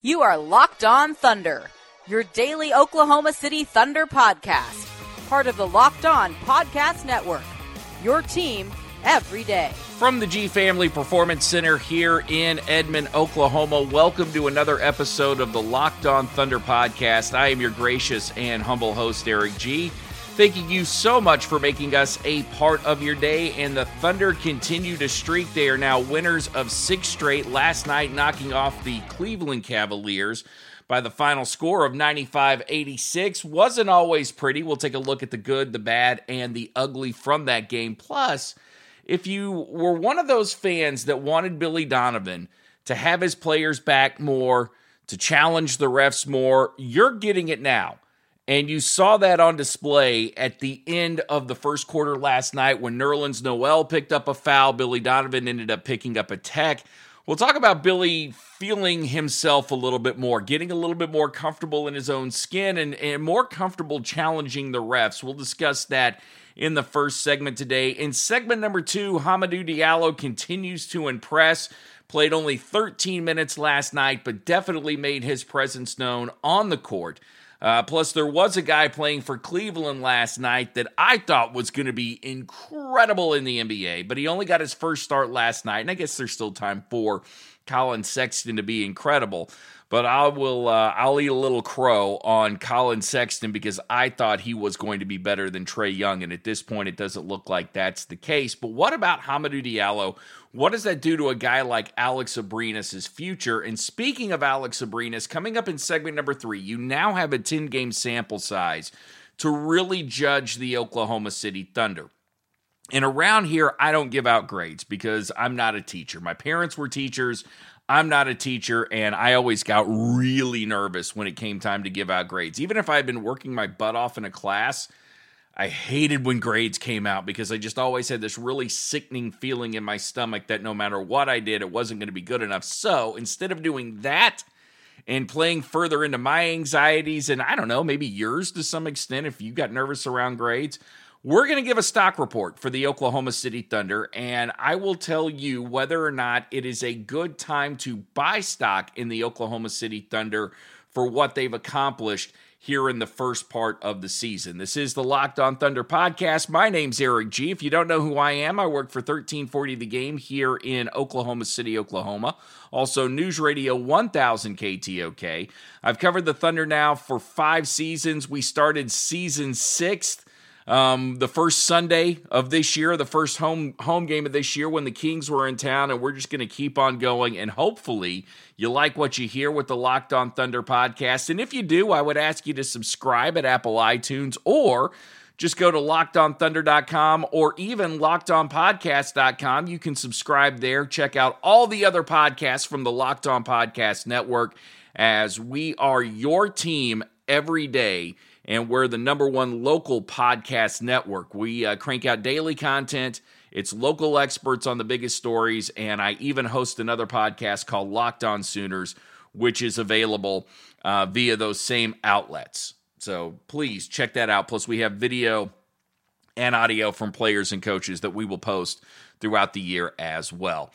You are Locked On Thunder, your daily Oklahoma City Thunder podcast, part of the Locked On Podcast Network. Your team every day. From the G Family Performance Center here in Edmond, Oklahoma, welcome to another episode of the Locked On Thunder podcast. I am your gracious and humble host, Eric G. Thanking you so much for making us a part of your day. And the Thunder continue to streak. They are now winners of six straight. Last night, knocking off the Cleveland Cavaliers by the final score of 95 86. Wasn't always pretty. We'll take a look at the good, the bad, and the ugly from that game. Plus, if you were one of those fans that wanted Billy Donovan to have his players back more, to challenge the refs more, you're getting it now. And you saw that on display at the end of the first quarter last night when Nerlens Noel picked up a foul. Billy Donovan ended up picking up a tech. We'll talk about Billy feeling himself a little bit more, getting a little bit more comfortable in his own skin, and, and more comfortable challenging the refs. We'll discuss that in the first segment today. In segment number two, Hamidou Diallo continues to impress. Played only 13 minutes last night, but definitely made his presence known on the court. Uh, plus, there was a guy playing for Cleveland last night that I thought was going to be incredible in the NBA, but he only got his first start last night, and I guess there's still time for Collin Sexton to be incredible but I will uh, I'll eat a little crow on Collin Sexton because I thought he was going to be better than Trae Young, and at this point, it doesn't look like that's the case. But what about Hamidou Diallo? What does that do to a guy like Alex Abrines' future? And speaking of Alex Abrines, coming up in segment number three, you now have a 10 game sample size to really judge the Oklahoma City Thunder. And around here, I don't give out grades because I'm not a teacher. My parents were teachers. I'm not a teacher, and I always got really nervous when it came time to give out grades. Even if I had been working my butt off in a class, I hated when grades came out because I just always had this really sickening feeling in my stomach that no matter what I did, it wasn't going to be good enough. So instead of doing that and playing further into my anxieties, and I don't know, maybe yours to some extent if you got nervous around grades, we're going to give a stock report for the Oklahoma City Thunder, and I will tell you whether or not it is a good time to buy stock in the Oklahoma City Thunder for what they've accomplished here in the first part of the season. This is the Locked On Thunder podcast. My name's Eric G. If you don't know who I am, I work for 1340 The Game here in Oklahoma City, Oklahoma. Also, News Radio 1000 KTOK. I've covered the Thunder now for five seasons. We started season sixth um, the first Sunday of this year, the first home home game of this year when the Kings were in town, and we're just going to keep on going. And hopefully, you like what you hear with the Locked On Thunder podcast. And if you do, I would ask you to subscribe at Apple iTunes or just go to lockedonthunder.com or even lockedonpodcast.com. You can subscribe there, check out all the other podcasts from the Locked On Podcast Network as we are your team every day and we're the number one local podcast network. We uh, crank out daily content. It's local experts on the biggest stories, and I even host another podcast called Locked On Sooners, which is available uh, via those same outlets. So please check that out. Plus, we have video and audio from players and coaches that we will post throughout the year as well.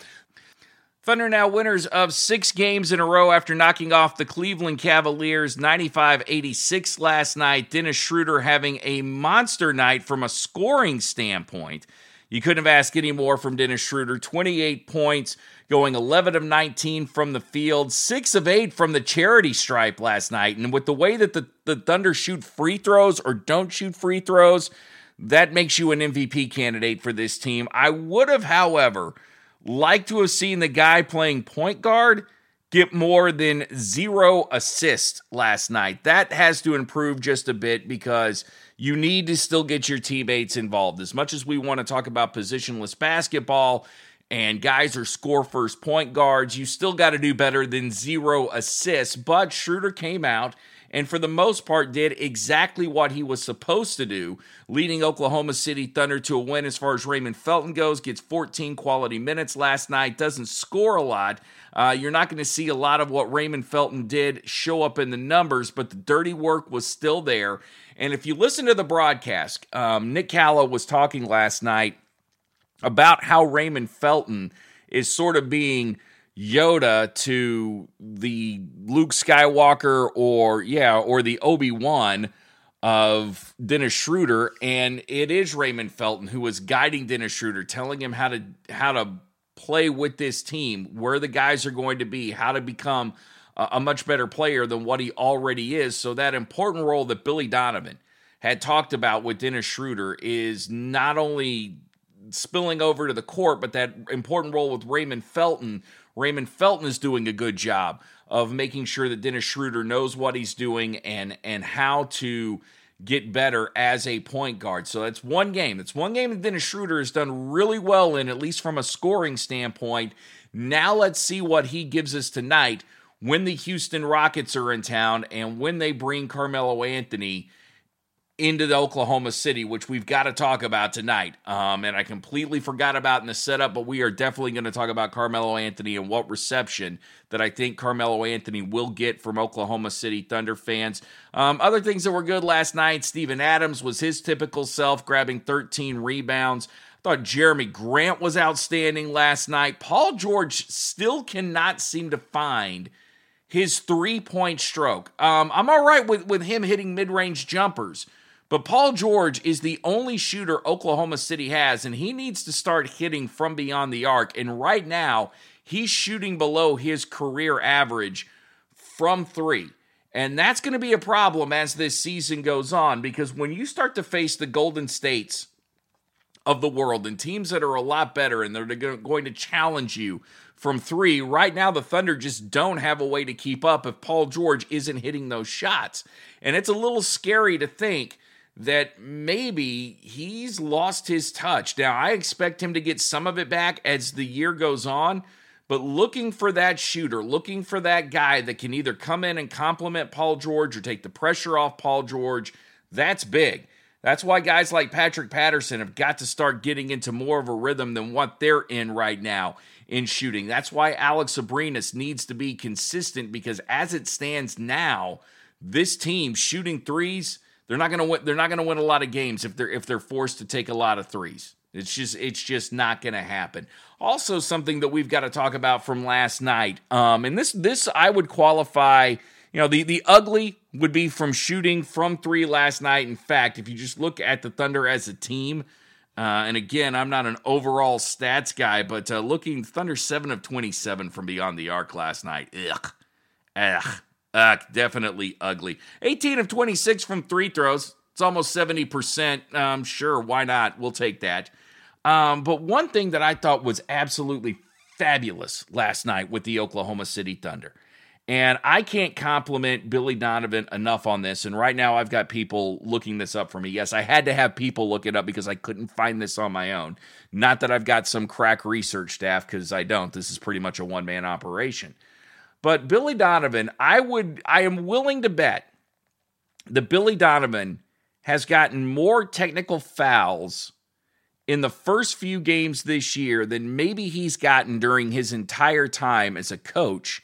Thunder now winners of six games in a row after knocking off the Cleveland Cavaliers 95 86 last night. Dennis Schroeder having a monster night from a scoring standpoint. You couldn't have asked any more from Dennis Schroeder 28 points, going 11 of 19 from the field, 6 of 8 from the charity stripe last night. And with the way that the, the Thunder shoot free throws or don't shoot free throws, that makes you an MVP candidate for this team. I would have, however, like to have seen the guy playing point guard get more than zero assists last night. That has to improve just a bit because you need to still get your teammates involved. As much as we want to talk about positionless basketball and guys are score first point guards. You still got to do better than zero assists. But Schroeder came out and for the most part did exactly what he was supposed to do, leading Oklahoma City Thunder to a win as far as Raymond Felton goes. Gets 14 quality minutes last night, doesn't score a lot. Uh, you're not going to see a lot of what Raymond Felton did show up in the numbers, but the dirty work was still there. And if you listen to the broadcast, um, Nick Callow was talking last night about how Raymond Felton is sort of being Yoda to the Luke Skywalker or yeah, or the Obi-Wan of Dennis Schroeder and it is Raymond Felton who was guiding Dennis Schroeder telling him how to how to play with this team, where the guys are going to be, how to become a, a much better player than what he already is. So that important role that Billy Donovan had talked about with Dennis Schroeder is not only spilling over to the court, but that important role with Raymond Felton Raymond Felton is doing a good job of making sure that Dennis Schroeder knows what he's doing and and how to get better as a point guard. So that's one game. It's one game that Dennis Schroeder has done really well in, at least from a scoring standpoint. Now let's see what he gives us tonight when the Houston Rockets are in town and when they bring Carmelo Anthony into the Oklahoma City, which we've got to talk about tonight. Um, and I completely forgot about in the setup, but we are definitely going to talk about Carmelo Anthony and what reception that I think Carmelo Anthony will get from Oklahoma City Thunder fans. Um, other things that were good last night Steven Adams was his typical self, grabbing 13 rebounds. I thought Jerami Grant was outstanding last night. Paul George still cannot seem to find his three point stroke. Um, I'm all right with, with him hitting mid range jumpers. But Paul George is the only shooter Oklahoma City has, and he needs to start hitting from beyond the arc. And right now, he's shooting below his career average from three. And that's going to be a problem as this season goes on because when you start to face the Golden States of the world and teams that are a lot better and they're going to challenge you from three, right now the Thunder just don't have a way to keep up if Paul George isn't hitting those shots. And it's a little scary to think that maybe he's lost his touch. Now, I expect him to get some of it back as the year goes on, but looking for that shooter, looking for that guy that can either come in and complement Paul George or take the pressure off Paul George, that's big. That's why guys like Patrick Patterson have got to start getting into more of a rhythm than what they're in right now in shooting. That's why Alex Abrines needs to be consistent because as it stands now, this team shooting threes they're not going to win. They're not to win a lot of games if they're if they're forced to take a lot of threes. It's just it's just not going to happen. Also, something that we've got to talk about from last night. Um, and this this I would qualify. You know, the the ugly would be from shooting from three last night. In fact, if you just look at the Thunder as a team, uh, and again, I'm not an overall stats guy, but uh, looking Thunder seven of twenty seven from beyond the arc last night. Ugh, ugh. Uh, definitely ugly. 18 of 26 from free throws. It's almost 70%. Um, sure, why not? We'll take that. Um, but one thing that I thought was absolutely fabulous last night with the Oklahoma City Thunder. And I can't compliment Billy Donovan enough on this. And right now, I've got people looking this up for me. Yes, I had to have people look it up because I couldn't find this on my own. Not that I've got some crack research staff, because I don't. This is pretty much a one man operation. But Billy Donovan, I would I am willing to bet that Billy Donovan has gotten more technical fouls in the first few games this year than maybe he's gotten during his entire time as a coach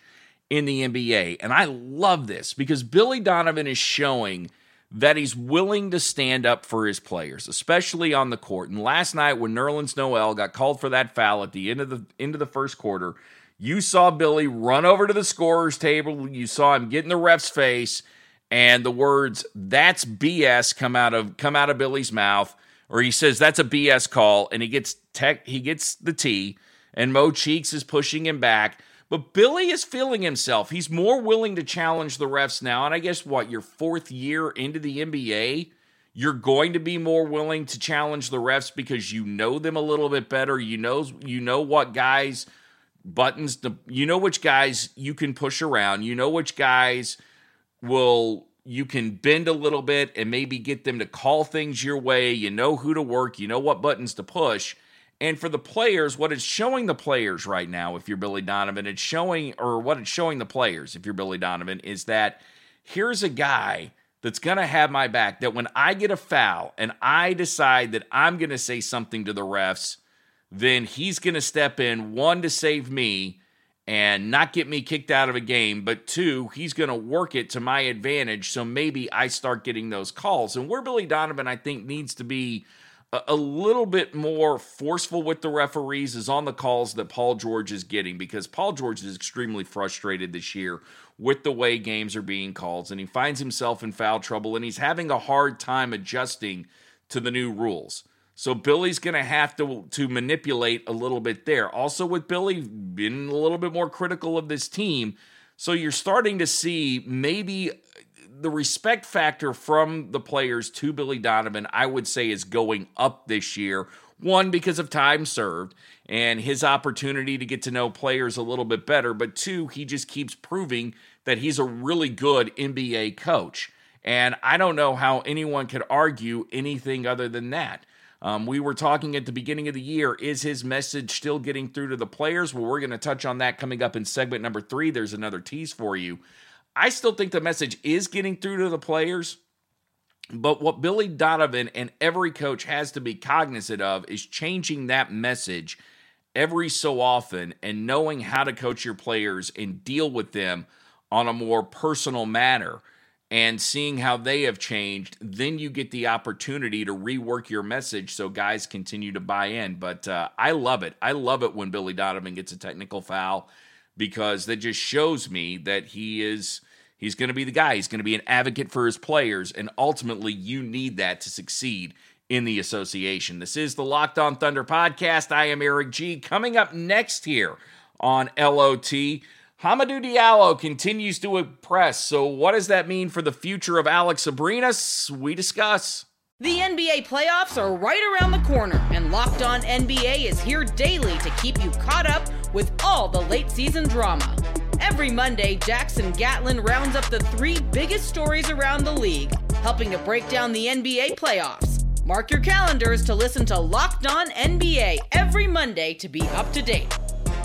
in the NBA. And I love this because Billy Donovan is showing that he's willing to stand up for his players, especially on the court. And last night when Nerlens Noel got called for that foul at the end of the end of the first quarter, you saw Billy run over to the scorer's table. You saw him get in the ref's face, and the words "That's BS" come out of come out of Billy's mouth, or he says that's a BS call, and he gets tech he gets the T, and Mo Cheeks is pushing him back. But Billy is feeling himself. He's more willing to challenge the refs now. And I guess what, your fourth year into the NBA, you're going to be more willing to challenge the refs because you know them a little bit better. You know you know what guys buttons to you know which guys you can push around you know which guys will you can bend a little bit and maybe get them to call things your way you know who to work you know what buttons to push And for the players, what it's showing the players right now, if you're Billy Donovan, it's showing, or what it's showing the players, if you're Billy Donovan, is that here's a guy that's going to have my back. That when I get a foul and I decide that I'm going to say something to the refs, then he's going to step in, one, to save me and not get me kicked out of a game, but two, he's going to work it to my advantage. So maybe I start getting those calls. And where Billy Donovan, I think, needs to be a, little bit more forceful with the referees is on the calls that Paul George is getting because Paul George is extremely frustrated this year with the way games are being called and he finds himself in foul trouble and he's having a hard time adjusting to the new rules. So Billy's going to have to to manipulate a little bit there. Also with Billy being a little bit more critical of this team, so you're starting to see maybe the respect factor from the players to Billy Donovan, I would say, is going up this year. One, because of time served and his opportunity to get to know players a little bit better. But two, he just keeps proving that he's a really good NBA coach. And I don't know how anyone could argue anything other than that. Um, we were talking at the beginning of the year. Is his message still getting through to the players? Well, we're going to touch on that coming up in segment number three. There's another tease for you. I still think the message is getting through to the players. But what Billy Donovan and every coach has to be cognizant of is changing that message every so often and knowing how to coach your players and deal with them on a more personal manner and seeing how they have changed, then you get the opportunity to rework your message so guys continue to buy in. But uh, I love it. I love it when Billy Donovan gets a technical foul because that just shows me that he is he's going to be the guy. He's going to be an advocate for his players, and ultimately, you need that to succeed in the association. This is the Locked On Thunder podcast. I am Eric G. Coming up next here on LOT. Hamidou Diallo continues to impress. So, what does that mean for the future of Alex Abrines? We discuss. The NBA playoffs are right around the corner, and Locked On NBA is here daily to keep you caught up with all the late season drama. Every Monday, Jackson Gatlin rounds up the three biggest stories around the league, helping to break down the NBA playoffs. Mark your calendars to listen to Locked On NBA every Monday to be up to date.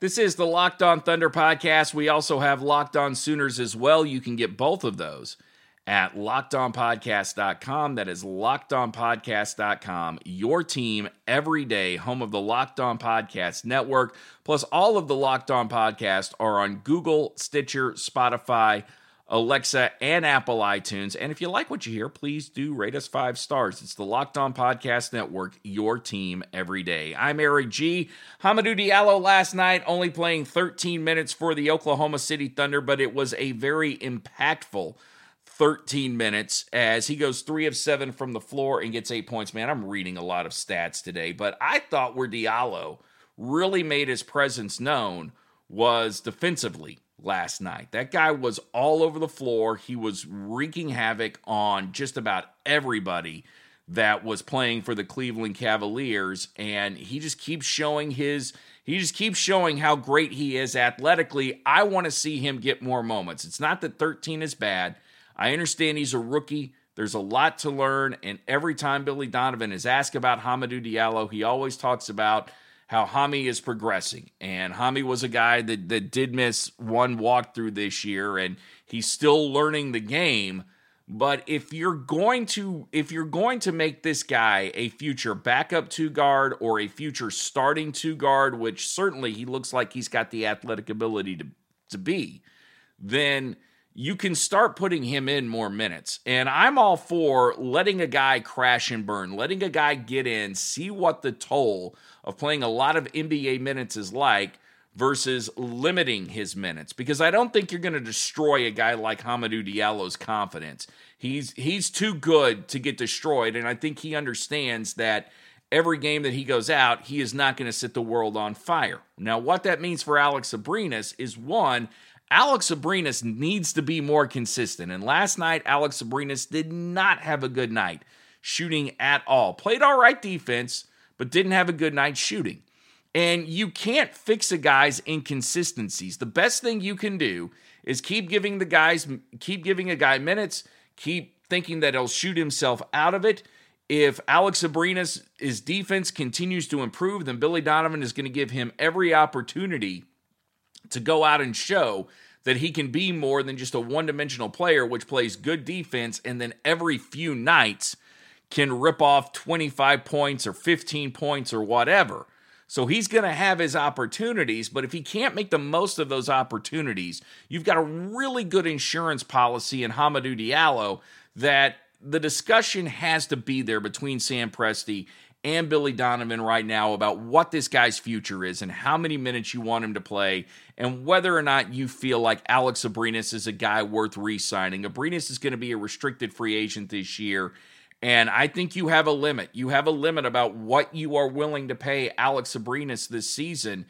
This is the Locked On Thunder podcast. We also have Locked On Sooners as well. You can get both of those at lockedonpodcast.com. That is lockedonpodcast.com. Your team every day, home of the Locked On Podcast Network. Plus, all of the Locked On podcasts are on Google, Stitcher, Spotify, Alexa, and Apple iTunes. And if you like what you hear, please do rate us five stars. It's the Locked On Podcast Network, your team every day. I'm Eric G. Hamidou Diallo last night only playing 13 minutes for the Oklahoma City Thunder, but it was a very impactful 13 minutes as he goes three of seven from the floor and gets eight points. Man, I'm reading a lot of stats today, but I thought where Diallo really made his presence known was defensively last night. That guy was all over the floor. He was wreaking havoc on just about everybody that was playing for the Cleveland Cavaliers and he just keeps showing his he just keeps showing how great he is athletically. I want to see him get more moments. It's not that 13 is bad. I understand he's a rookie. There's a lot to learn and every time Billy Donovan is asked about Hamidou Diallo, he always talks about how Hami is progressing. And Hami was a guy that, that did miss one walkthrough this year, and he's still learning the game. But if you're going to if you're going to make this guy a future backup two guard or a future starting two guard, which certainly he looks like he's got the athletic ability to, to be, then you can start putting him in more minutes. And I'm all for letting a guy crash and burn, letting a guy get in, see what the toll of playing a lot of NBA minutes is like versus limiting his minutes because I don't think you're going to destroy a guy like Hamidou Diallo's confidence. He's he's too good to get destroyed and I think he understands that every game that he goes out, he is not going to set the world on fire. Now, what that means for Alex Abrines is one, Alex Abrines needs to be more consistent. And last night, Alex Abrines did not have a good night shooting at all. Played all right defense, but didn't have a good night shooting. And you can't fix a guy's inconsistencies. The best thing you can do is keep giving the guys, keep giving a guy minutes, keep thinking that he'll shoot himself out of it. If Alex Abrines' his defense continues to improve, then Billy Donovan is going to give him every opportunity to go out and show that he can be more than just a one dimensional player, which plays good defense and then every few nights can rip off 25 points or 15 points or whatever. So he's going to have his opportunities, but if he can't make the most of those opportunities, you've got a really good insurance policy in Hamidou Diallo that the discussion has to be there between Sam Presti and Billy Donovan right now about what this guy's future is and how many minutes you want him to play and whether or not you feel like Alex Abrines is a guy worth re-signing. Abrines is going to be a restricted free agent this year and I think you have a limit. You have a limit about what you are willing to pay Alex Abrines this season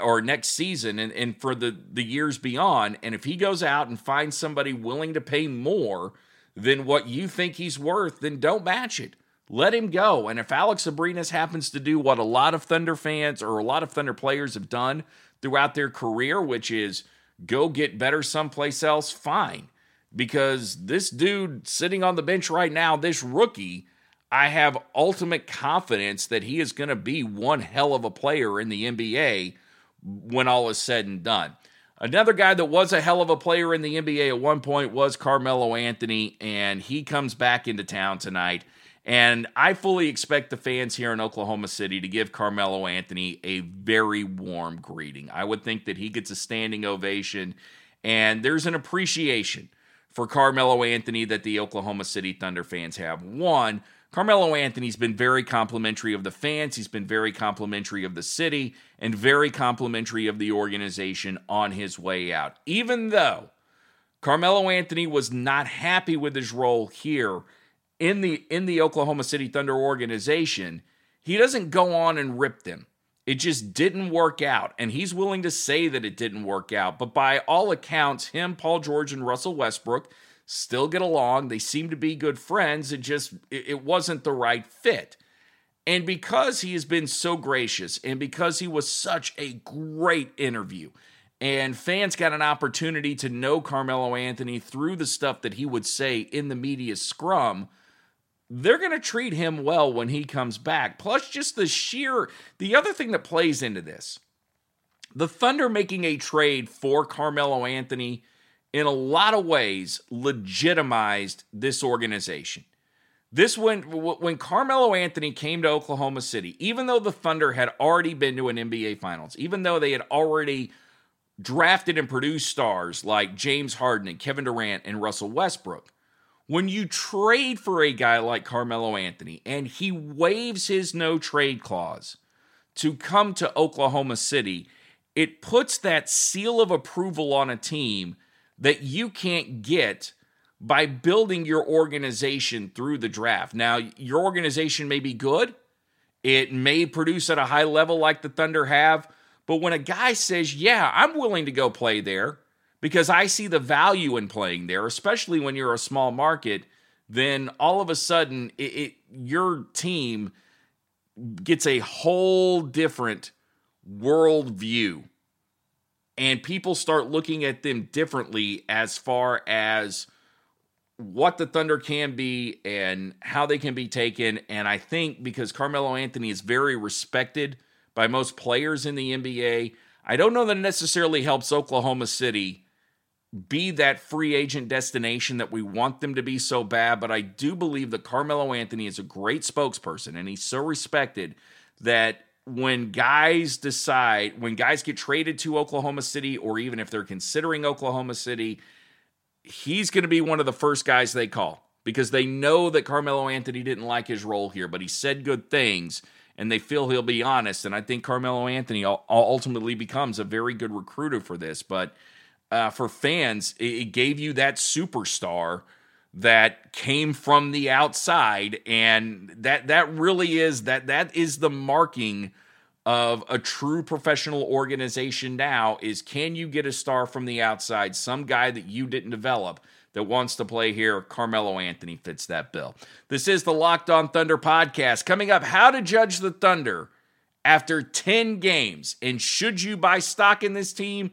or next season and, and for the, the years beyond. And if he goes out and finds somebody willing to pay more than what you think he's worth, then don't match it. Let him go. And if Alex Abrines happens to do what a lot of Thunder fans or a lot of Thunder players have done throughout their career, which is go get better someplace else, fine because this dude sitting on the bench right now, this rookie, I have ultimate confidence that he is going to be one hell of a player in the NBA when all is said and done. Another guy that was a hell of a player in the NBA at one point was Carmelo Anthony, and he comes back into town tonight. And I fully expect the fans here in Oklahoma City to give Carmelo Anthony a very warm greeting. I would think that he gets a standing ovation, and there's an appreciation for Carmelo Anthony that the Oklahoma City Thunder fans have. One, Carmelo Anthony's been very complimentary of the fans, he's been very complimentary of the city, and very complimentary of the organization on his way out. Even though Carmelo Anthony was not happy with his role here in the in the Oklahoma City Thunder organization, he doesn't go on and rip them. It just didn't work out. And he's willing to say that it didn't work out. But by all accounts, him, Paul George, and Russell Westbrook still get along. They seem to be good friends. It just it wasn't the right fit. And because he has been so gracious and because he was such a great interview, and fans got an opportunity to know Carmelo Anthony through the stuff that he would say in the media scrum, they're going to treat him well when he comes back. Plus, just the sheer, the other thing that plays into this the Thunder making a trade for Carmelo Anthony in a lot of ways legitimized this organization. This when when Carmelo Anthony came to Oklahoma City, even though the Thunder had already been to an NBA Finals, even though they had already drafted and produced stars like James Harden and Kevin Durant and Russell Westbrook, when you trade for a guy like Carmelo Anthony and he waives his no trade clause to come to Oklahoma City, it puts that seal of approval on a team that you can't get by building your organization through the draft. Now, your organization may be good, it may produce at a high level like the Thunder have, but when a guy says, Yeah, I'm willing to go play there, because I see the value in playing there, especially when you're a small market. Then all of a sudden, it, it your team gets a whole different world view, and people start looking at them differently as far as what the Thunder can be and how they can be taken. And I think because Carmelo Anthony is very respected by most players in the NBA, I don't know that it necessarily helps Oklahoma City be that free agent destination that we want them to be so bad. But I do believe that Carmelo Anthony is a great spokesperson and he's so respected that when guys decide, when guys get traded to Oklahoma City, or even if they're considering Oklahoma City, he's going to be one of the first guys they call because they know that Carmelo Anthony didn't like his role here, but he said good things and they feel he'll be honest. And I think Carmelo Anthony ultimately becomes a very good recruiter for this. But uh, for fans, it gave you that superstar that came from the outside, and that that really is that that is the marking of a true professional organization now is can you get a star from the outside some guy that you didn't develop that wants to play here, Carmelo Anthony fits that bill. This is the Locked On Thunder podcast. Coming up, how to judge the Thunder after 10 games. And should you buy stock in this team?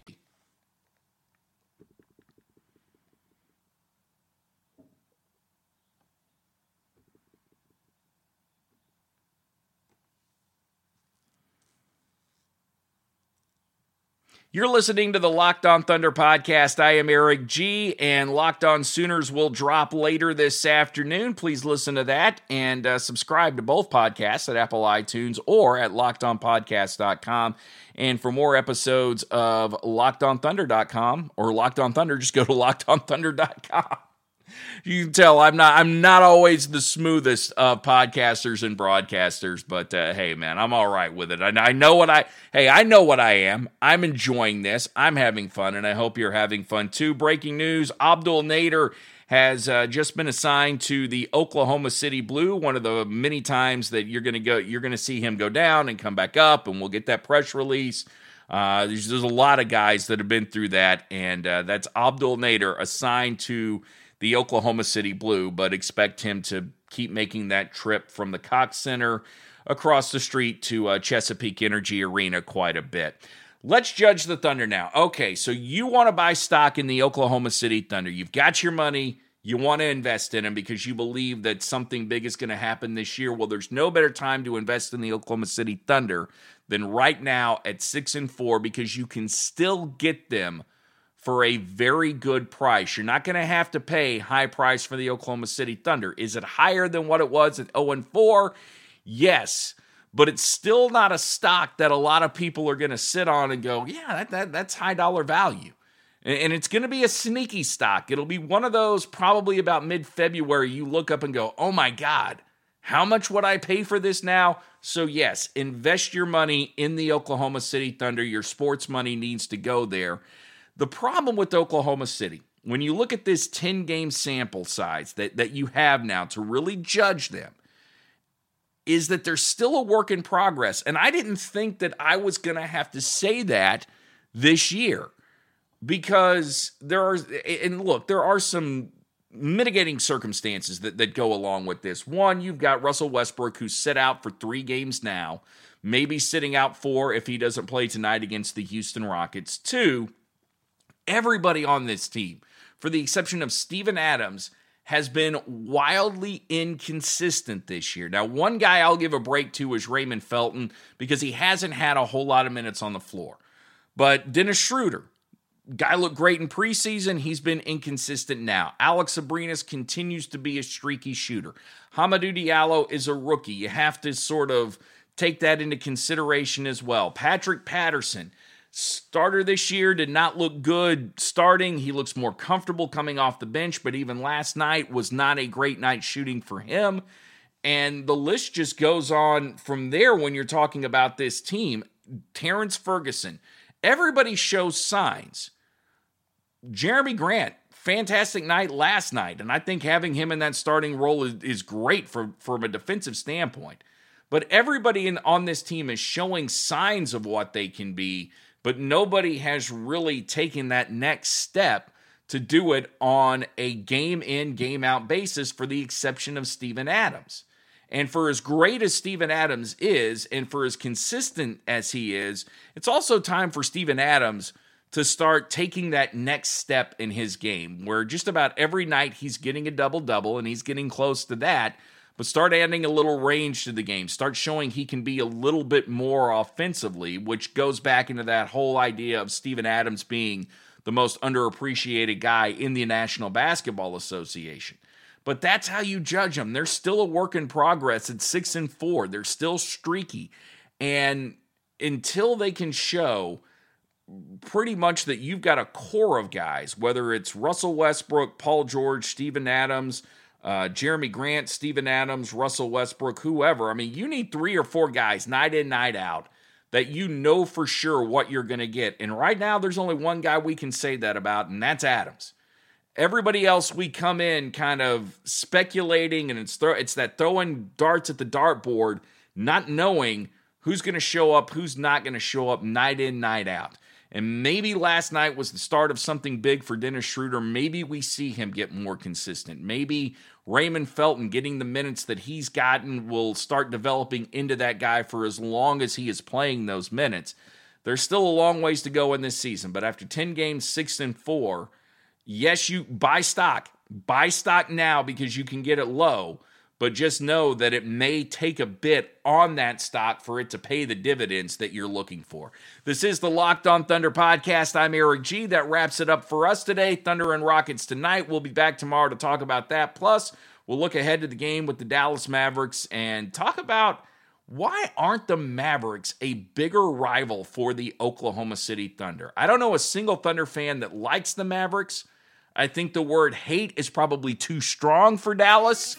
You're listening to the Locked On Thunder podcast. I am Eric G, and Locked On Sooners will drop later this afternoon. Please listen to that and uh, subscribe to both podcasts at Apple iTunes or at lockedonpodcast.com. And for more episodes of lockedonthunder.com or Locked On Thunder, just go to lockedonthunder.com you can tell I'm not I'm not always the smoothest of podcasters and broadcasters, but uh, hey, man, I'm all right with it. I, I know what I hey I know what I am. I'm enjoying this. I'm having fun, and I hope you're having fun too. Breaking news: Abdul Nader has uh, just been assigned to the Oklahoma City Blue. One of the many times that you're going to go, you're going to see him go down and come back up, and we'll get that press release. Uh, there's, there's, a lot of guys that have been through that, and uh, that's Abdul Nader assigned to the Oklahoma City Blue, but expect him to keep making that trip from the Cox Center across the street to uh, Chesapeake Energy Arena quite a bit. Let's judge the Thunder now. Okay, so you want to buy stock in the Oklahoma City Thunder. You've got your money. You want to invest in them because you believe that something big is going to happen this year. Well, there's no better time to invest in the Oklahoma City Thunder than right now at 6 and 4 because you can still get them for a very good price. You're not going to have to pay high price for the Oklahoma City Thunder. Is it higher than what it was at 0 and 4? Yes, but it's still not a stock that a lot of people are going to sit on and go, yeah, that, that that's high dollar value. And, it's going to be a sneaky stock. It'll be one of those probably about mid February you look up and go, oh my God, how much would I pay for this now? So, yes, invest your money in the Oklahoma City Thunder. Your sports money needs to go there. The problem with Oklahoma City, when you look at this 10 game sample size that, that you have now to really judge them, is that they're still a work in progress. And I didn't think that I was going to have to say that this year because there are, and look, there are some mitigating circumstances that, that go along with this. One, you've got Russell Westbrook, who's set out for three games now, maybe sitting out four if he doesn't play tonight against the Houston Rockets. Two, everybody on this team, for the exception of Steven Adams, has been wildly inconsistent this year. Now, one guy I'll give a break to is Raymond Felton because he hasn't had a whole lot of minutes on the floor. But Dennis Schroeder, guy looked great in preseason. He's been inconsistent now. Alex Abrines continues to be a streaky shooter. Hamidou Diallo is a rookie. You have to sort of take that into consideration as well. Patrick Patterson Starter this year did not look good starting. He looks more comfortable coming off the bench, but even last night was not a great night shooting for him. And the list just goes on from there when you're talking about this team. Terrence Ferguson, everybody shows signs. Jerami Grant, fantastic night last night. And I think having him in that starting role is, is great for, from a defensive standpoint. But everybody in, on this team is showing signs of what they can be but nobody has really taken that next step to do it on a game in, game out basis, for the exception of Steven Adams. And for as great as Steven Adams is, and for as consistent as he is, it's also time for Steven Adams to start taking that next step in his game where just about every night he's getting a double double and he's getting close to that but start adding a little range to the game. Start showing he can be a little bit more offensively which goes back into that whole idea of Steven Adams being the most underappreciated guy in the National Basketball Association. But that's how you judge them they're still a work in progress at 6 and 4 they're still streaky. And until they can show pretty much that you've got a core of guys, whether it's Russell Westbrook, Paul George, Steven Adams, uh, Jerami Grant, Steven Adams, Russell Westbrook, whoever. I mean, you need three or four guys night in, night out that you know for sure what you're going to get. And right now, there's only one guy we can say that about, and that's Adams. Everybody else, we come in kind of speculating, and it's throw, it's that throwing darts at the dartboard, not knowing who's going to show up, who's not going to show up night in, night out. And maybe last night was the start of something big for Dennis Schroeder. Maybe we see him get more consistent. Maybe Raymond Felton getting the minutes that he's gotten will start developing into that guy for as long as he is playing those minutes. There's still a long ways to go in this season, but after 10 games, 6 and 4, yes, you buy stock. Buy stock now because you can get it low but just know that it may take a bit on that stock for it to pay the dividends that you're looking for. This is the Locked On Thunder podcast. I'm Eric G. That wraps it up for us today. Thunder and Rockets tonight. We'll be back tomorrow to talk about that. Plus, we'll look ahead to the game with the Dallas Mavericks and talk about why aren't the Mavericks a bigger rival for the Oklahoma City Thunder? I don't know a single Thunder fan that likes the Mavericks. I think the word hate is probably too strong for Dallas.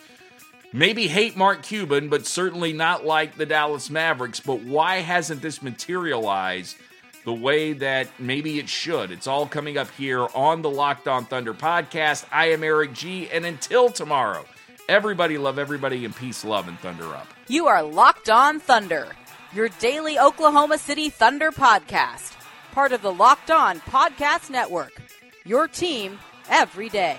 Maybe hate Mark Cuban, but certainly not like the Dallas Mavericks. But why hasn't this materialized the way that maybe it should? It's all coming up here on the Locked On Thunder podcast. I am Eric G. And until tomorrow, everybody love everybody and peace, love, and thunder up. You are Locked On Thunder, your daily Oklahoma City Thunder podcast, part of the Locked On Podcast Network. Your team every day.